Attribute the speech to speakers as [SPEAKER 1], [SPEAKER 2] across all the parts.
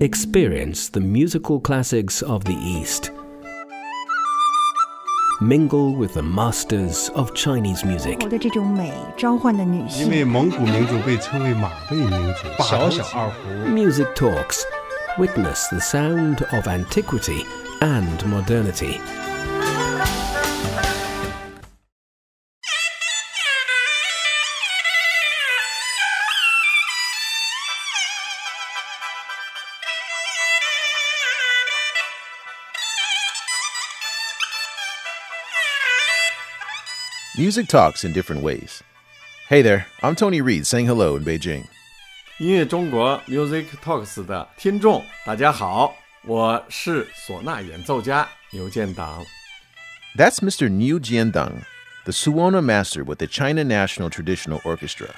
[SPEAKER 1] Experience the musical classics of the East. Mingle with the masters of Chinese music.
[SPEAKER 2] 的这种美召唤的女
[SPEAKER 3] 因
[SPEAKER 2] 性。
[SPEAKER 3] 为蒙古民族被称为马背民族，小小二胡
[SPEAKER 1] Music Talks. Witness the sound of antiquity and modernity.
[SPEAKER 4] Music talks in different ways. Hey there, I'm Tony Reed saying hello in Beijing.
[SPEAKER 5] 音乐中国 Music Talks 的听众，大家好，我是唢呐演奏家牛建党。
[SPEAKER 4] That's Mr. Niu Jiandang, the Suona master with the China National Traditional Orchestra.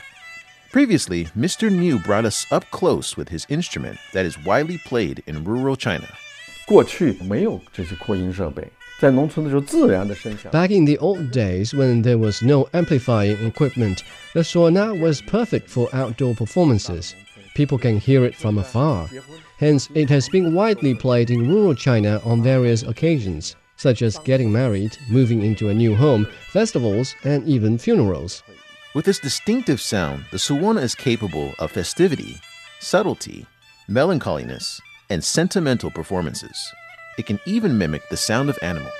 [SPEAKER 4] Previously, Mr. Niu brought us up close with his instrument that is widely played in rural China.
[SPEAKER 5] 过去没有这些扩音设备， 在农村的时候，自然的声响。
[SPEAKER 6] Back in the old days, when there was no amplifying equipment, the suona was perfect for outdoor performances. People can hear it from afar. Hence, it has been widely played in rural China on various occasions, such as getting married, moving into a new home, festivals, and even funerals.
[SPEAKER 4] With its distinctive sound, the Suona is capable of festivity, subtlety, melancholiness, and sentimental performances. It can even mimic the sound of animals.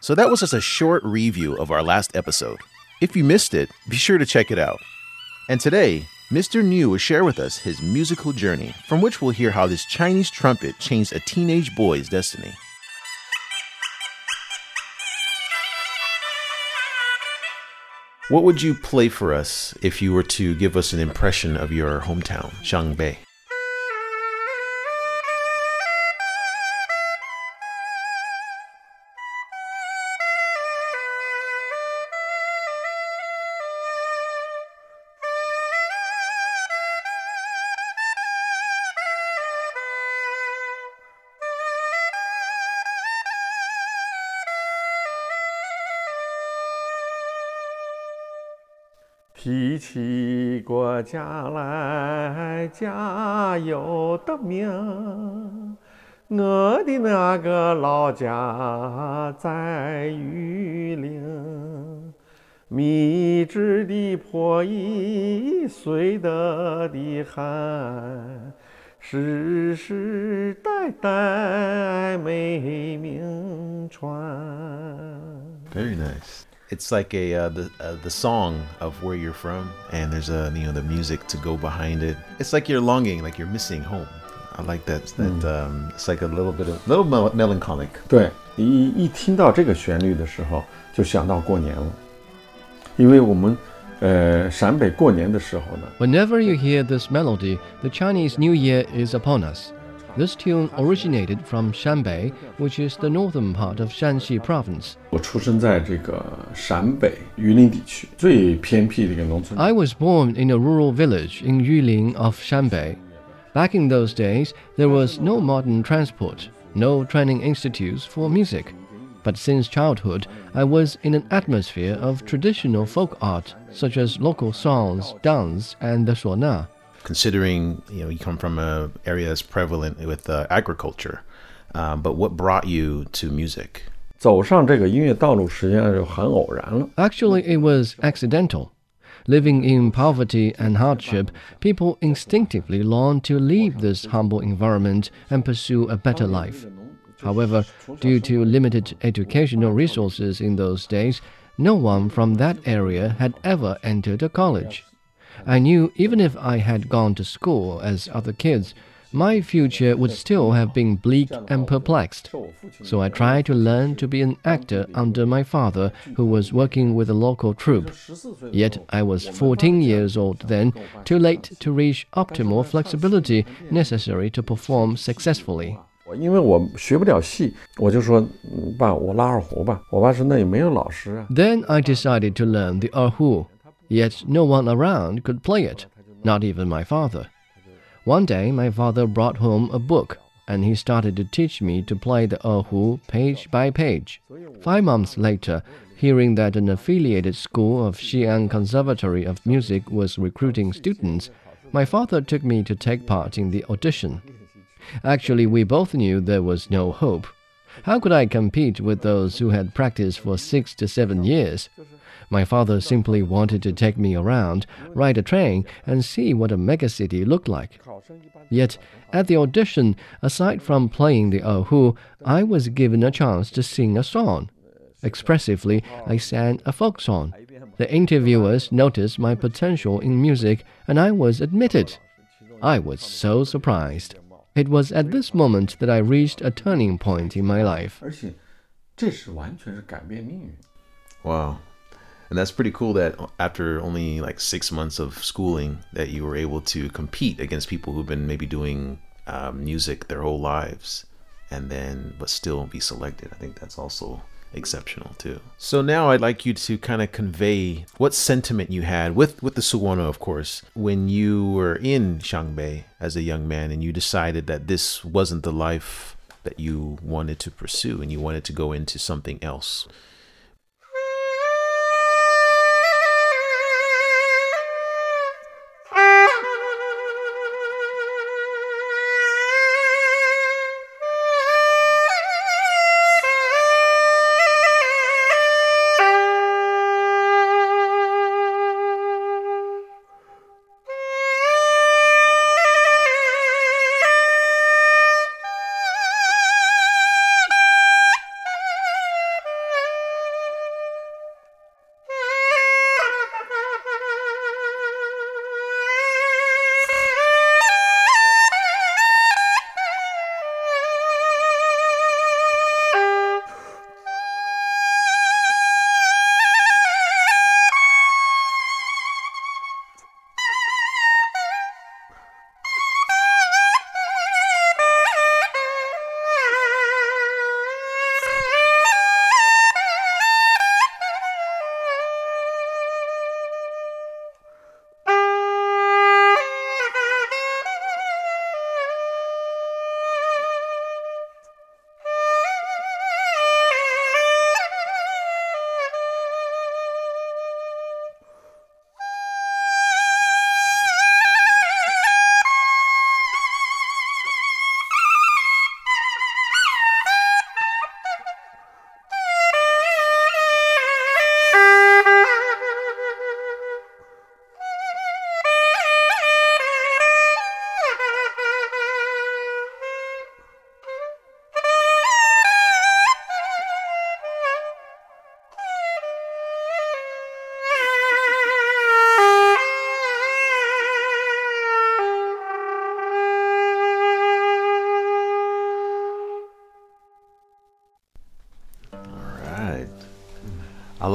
[SPEAKER 4] So that was just a short review of our last episode. If you missed it, be sure to check it out. And today, Mr. Niu will share with us his musical journey, from which we'll hear how this Chinese trumpet changed a teenage boy's destiny. What would you play for us if you were to give us an impression of your hometown, Shanbei?
[SPEAKER 5] 提起国家来，家有的名。我的那个老家在榆林，米制的破衣随得的汗，世世代代美名传。
[SPEAKER 4] Very nice. It's like a uh, the uh, the song of where you're from, and there's a you know the music to go behind it. It's like you're longing, like you're missing home. I like that. That um, it's like a little bit of little mel- melancholic.
[SPEAKER 5] 对，一一听到这个旋律的时候，就想到过年了，因为我们，呃，陕北过年的时候呢，
[SPEAKER 6] Whenever you hear this melody, the Chinese New Year is upon us. This tune originated from Shanbei, which is the northern part of Shaanxi province. I was born in a rural village in Yulin of Shanbei. Back in those days, there was no modern transport, no training institutes for music. But since childhood, I was in an atmosphere of traditional folk art, such as local songs, dance, and the suona
[SPEAKER 4] considering you know you come from a area that's prevalent with uh, agriculture. Uh, but what brought you to music?
[SPEAKER 6] Actually, it was accidental. Living in poverty and hardship, people instinctively long to leave this humble environment and pursue a better life. However, due to limited educational resources in those days, no one from that area had ever entered a college. I knew even if I had gone to school as other kids, my future would still have been bleak and perplexed. So I tried to learn to be an actor under my father, who was working with a local troupe. Yet I was 14 years old then, too late to reach optimal flexibility necessary to perform successfully.
[SPEAKER 5] 我因为我学不了戏，我就说，嗯爸，我拉二胡吧。我爸说那也没有老师啊。
[SPEAKER 6] Then I decided to learn the erhu, yet no one around could play it, not even my father. One day my father brought home a book, and he started to teach me to play the erhu page by page. Five months later, hearing that an affiliated school of Xi'an Conservatory of Music was recruiting students, my father took me to take part in the audition. Actually, we both knew there was no hope. How could I compete with those who had practiced for six to seven years? My father simply wanted to take me around, ride a train, and see what a megacity looked like. Yet, at the audition, aside from playing the erhu, I was given a chance to sing a song. Expressively, I sang a folk song. The interviewers noticed my potential in music, and I was admitted. I was so surprised. It was at this moment that I reached a turning point in my life.
[SPEAKER 4] Wow. And that's pretty cool that after only like six months of schooling, that you were able to compete against people who've been maybe doing um, music their whole lives, and then but still be selected. I think that's also exceptional too. So now I'd like you to kind of convey what sentiment you had with with the Suona, of course, when you were in Shanbei as a young man and you decided that this wasn't the life that you wanted to pursue and you wanted to go into something else.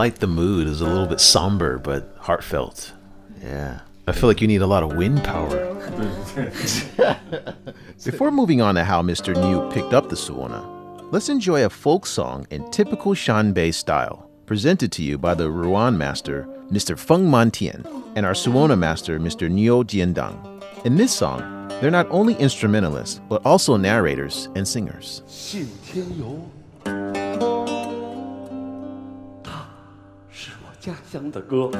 [SPEAKER 4] I like the mood. It's a little bit somber but heartfelt. Yeah. I feel like you need a lot of wind power. Before moving on to how Mr. Niu picked up the Suona, let's enjoy a folk song in typical Shanbei style, presented to you by the Ruan master, Mr. Feng Mantian, and our Suona master, Mr. Niu Jiandang. In this song, they're not only instrumentalists, but also narrators and singers.
[SPEAKER 7] 家乡的歌。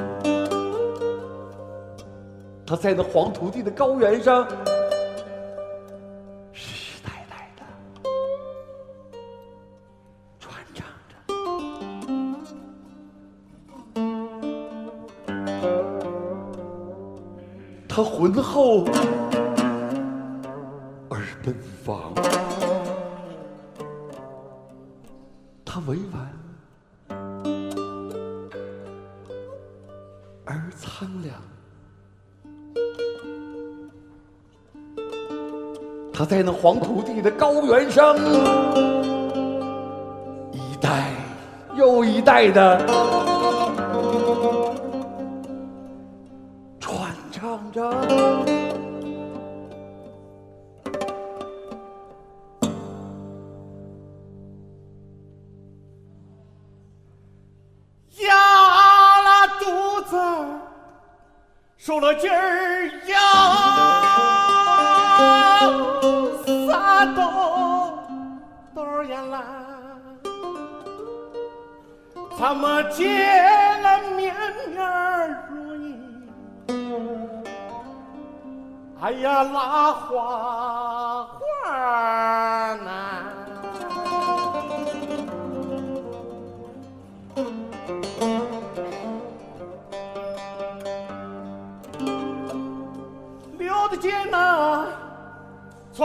[SPEAKER 7] 它在那黄土地的高原上，世世代代的传唱着。它浑厚凉。他在那黄土地的高原上，一代又一代的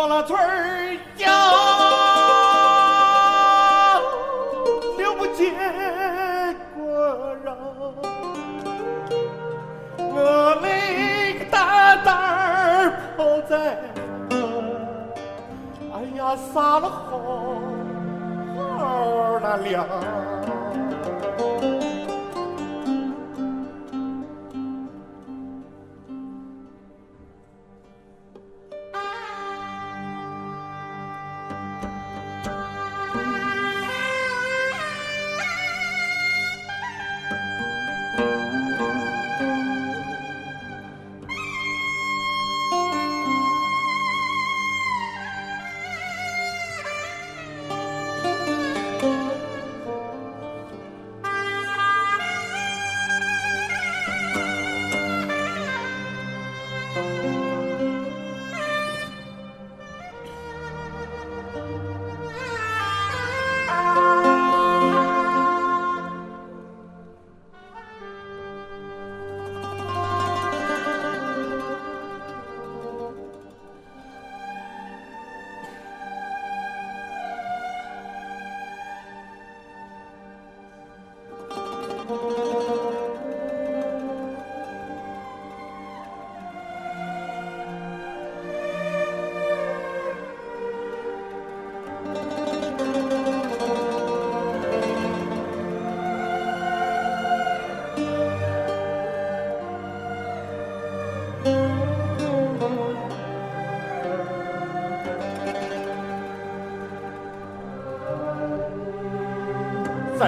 [SPEAKER 8] 闯了村儿呀，刘不见过人，我那个蛋蛋儿泡在，哎呀撒了好好那凉。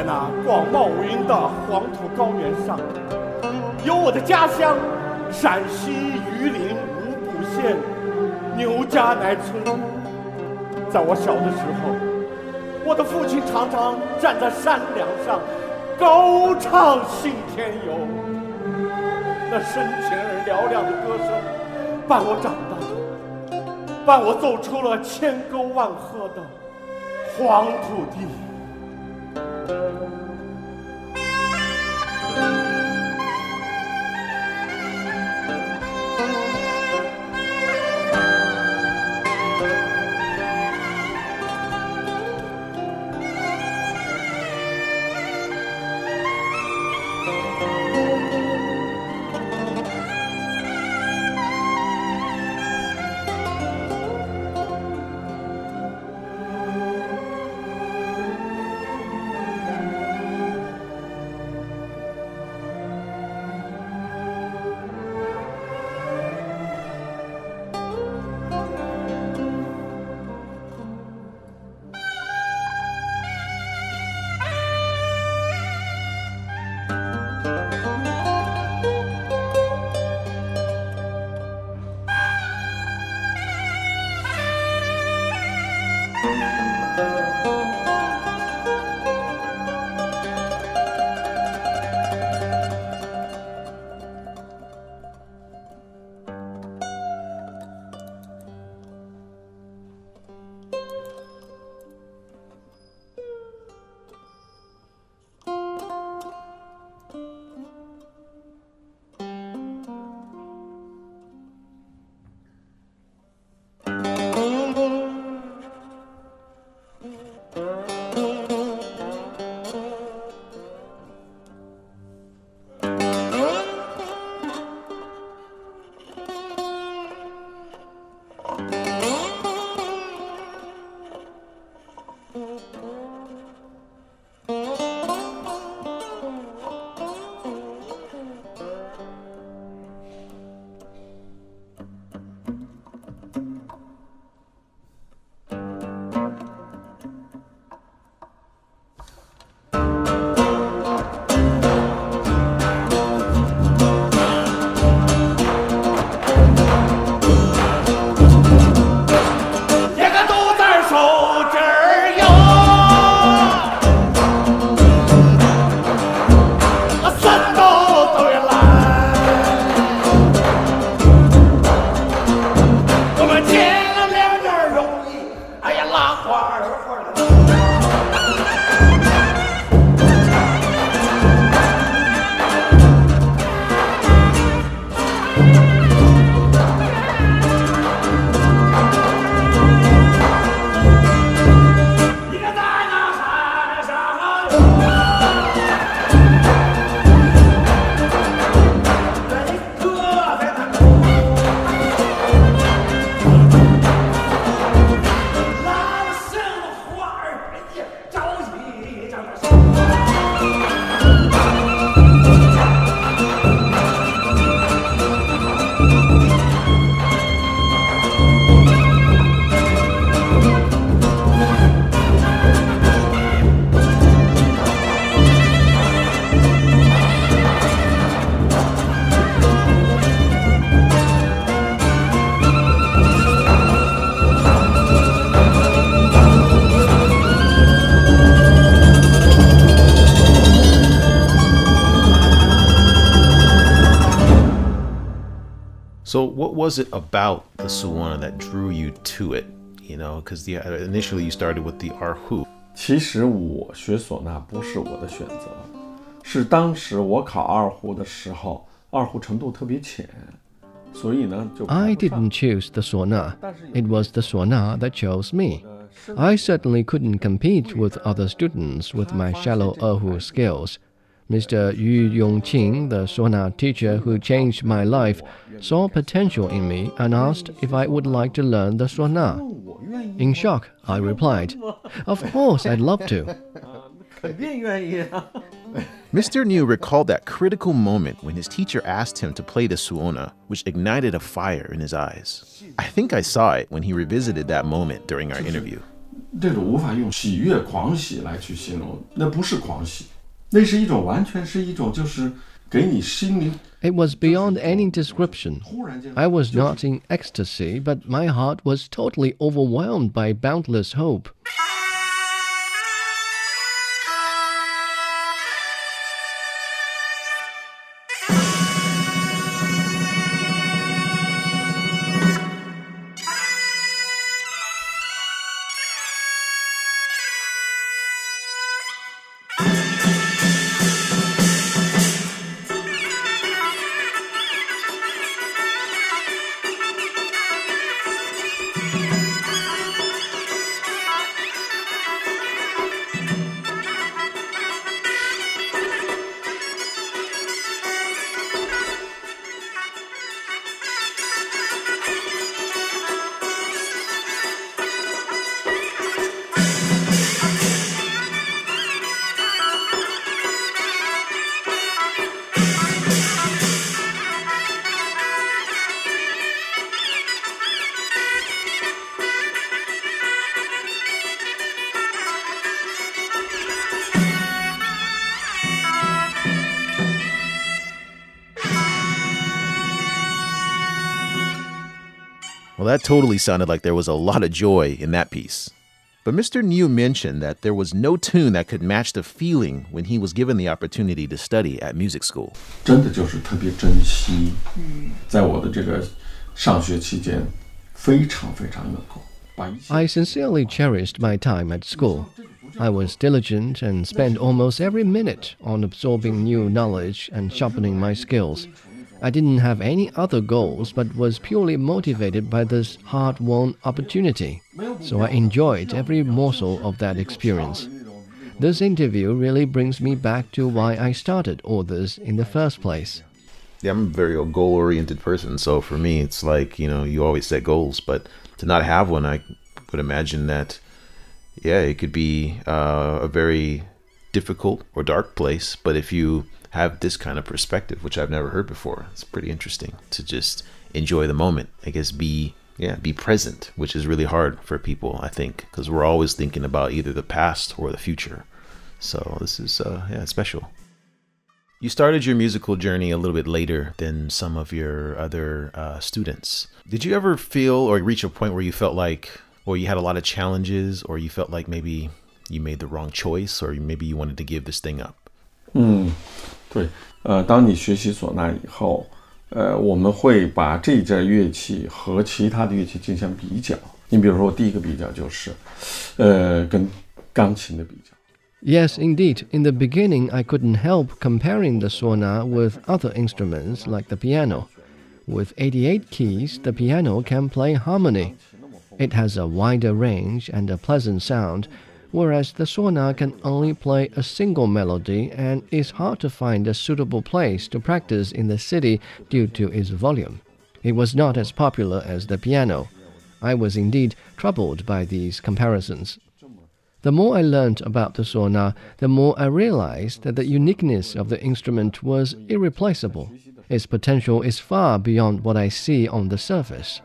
[SPEAKER 8] 那广袤无垠的黄土高原上，有我的家乡陕西榆林五谷县牛家寨村。在我小的时候，我的父亲常常站在山梁上高唱《信天游》，那深情而嘹亮的歌声伴我长大，伴我走出了千沟万壑的黄土地。
[SPEAKER 4] So, what was it about the suona that drew you to it? You know, because uh, initially you started with the erhu.
[SPEAKER 5] 其实我学唢呐不是我的选择，是当时我考二胡的时候，二胡程度特别浅，所以呢就。
[SPEAKER 6] I didn't choose the suona. It was the suona that chose me. I certainly couldn't compete with other students with my shallow Erhu skills. Mr. Yu Yongqing, the suona teacher who changed my life, saw potential in me and asked if I would like to learn the suona. In shock, I replied, Of course, I'd love to.
[SPEAKER 4] Mr. Niu recalled that critical moment when his teacher asked him to play the suona, which ignited a fire in his eyes. I think I saw it when he revisited that moment during our interview.
[SPEAKER 5] 这个无法用喜悦、狂喜来去形容，那不是狂喜，那是一种完全是一种就是给你心灵。
[SPEAKER 6] It was beyond any description. I was not in ecstasy, but my heart was totally overwhelmed by boundless hope.
[SPEAKER 4] that totally sounded like there was a lot of joy in that piece. But Mr. Niu mentioned that there was no tune that could match the feeling when he was given the opportunity to study at music school.
[SPEAKER 6] i sincerely cherished my time at school. I was diligent and spent almost every minute on absorbing new knowledge and sharpening my skills. I didn't have any other goals but was purely motivated by this hard won opportunity. So I enjoyed every morsel of that experience. This interview really brings me back to why I started all this in the first place.
[SPEAKER 4] Yeah, I'm a very goal oriented person. So for me, it's like, you know, you always set goals, but to not have one, I would imagine that, yeah, it could be uh, a very difficult or dark place. But if you have this kind of perspective, which I've never heard before. It's pretty interesting to just enjoy the moment. I guess be yeah, be present, which is really hard for people, I think, because we're always thinking about either the past or the future. So this is uh, yeah, special. You started your musical journey a little bit later than some of your other uh, students. Did you ever feel or reach a point where you felt like, or you had a lot of challenges, or you felt like maybe you made the wrong choice, or maybe you wanted to give this thing up?
[SPEAKER 5] 嗯，对，呃，当你学习唢呐以后，呃，我们会把这件乐器和其他的乐器进行比较。你比如说，第一个比较就是，呃，跟钢琴的比较。
[SPEAKER 6] Yes, indeed. In the beginning, I couldn't help comparing the suona with other instruments like the piano. With 88 keys, the piano can play harmony. It has a wider range and a pleasant sound, whereas the suona can only play a single melody and is hard to find a suitable place to practice in the city due to its volume. It was not as popular as the piano. I was indeed troubled by these comparisons. The more I learned about the suona, the more I realized that the uniqueness of the instrument was irreplaceable. Its potential is far beyond what I see on the surface.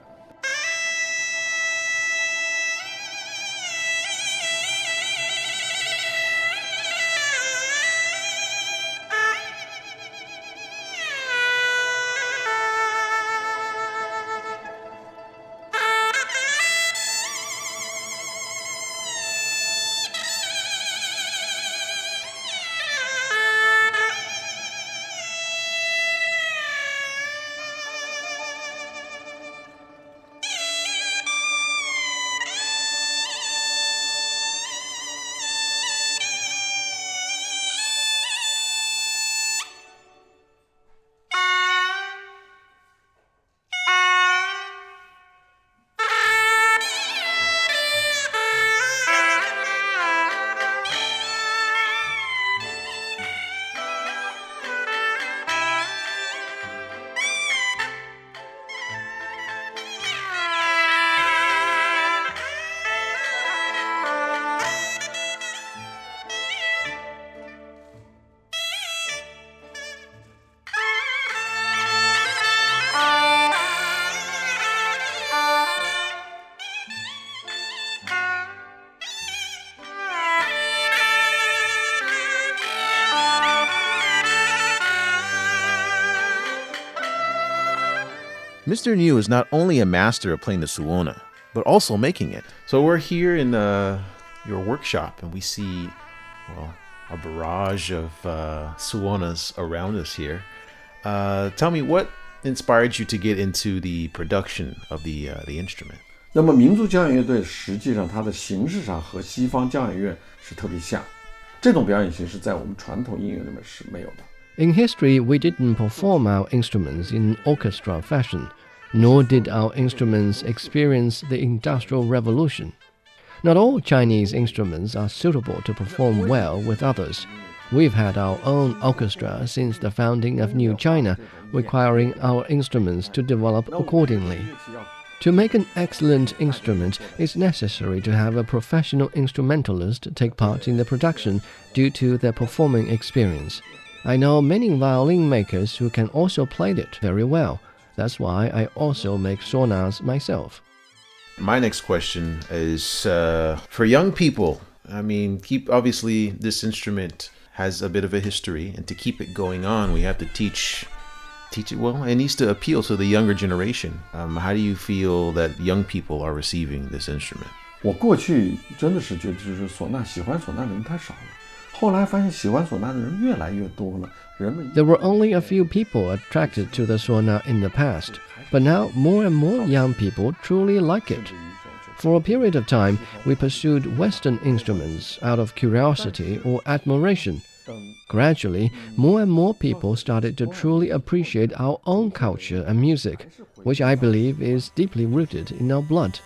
[SPEAKER 4] Mr. Niu is not only a master of playing the suona, but also making it. So we're here in uh, your workshop, and we see, well, a barrage of uh, suonas around us here. Uh, tell me what inspired you to get into the production of the uh, the instrument.
[SPEAKER 5] 那么民族交响乐队实际上它的形式上和西方交响乐是特别像，这种表演形式在我们传统音乐里面是没有的。
[SPEAKER 6] In history, we didn't perform our instruments in orchestra fashion, nor did our instruments experience the Industrial Revolution. Not all Chinese instruments are suitable to perform well with others. We've had our own orchestra since the founding of New China, requiring our instruments to develop accordingly. To make an excellent instrument, it's necessary to have a professional instrumentalist take part in the production due to their performing experience. I know many violin makers who can also play it very well. That's why I also make suonas myself.
[SPEAKER 4] My next question is uh, for young people. I mean, keep obviously this instrument has a bit of a history, and to keep it going on, we have to teach teach it well. It needs to appeal to the younger generation. Um, how do you feel that young people are receiving this instrument?
[SPEAKER 5] 我过去真的是觉得，就是唢呐喜欢唢呐的人太少了。后来发现喜欢唢呐的人越来越多了，人们
[SPEAKER 6] There were only a few people attracted to the sauna in the past, but now more and more young people truly like it. For a period of time, we pursued Western instruments out of curiosity or admiration. Gradually, more and more people started to truly appreciate our own culture and music, which I believe is deeply rooted in our blood.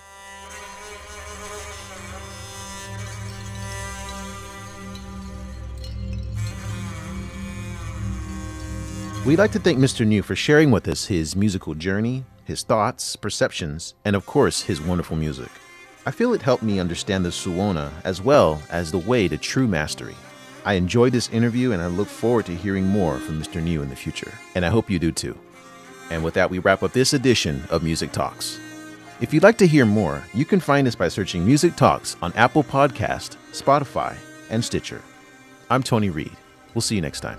[SPEAKER 4] We'd like to thank Mr. Niu for sharing with us his musical journey, his thoughts, perceptions, and of course, his wonderful music. I feel it helped me understand the suona as well as the way to true mastery. I enjoyed this interview and I look forward to hearing more from Mr. Niu in the future. And I hope you do too. And with that, we wrap up this edition of Music Talks. If you'd like to hear more, you can find us by searching Music Talks on Apple Podcast, Spotify, and Stitcher. I'm Tony Reed. We'll see you next time.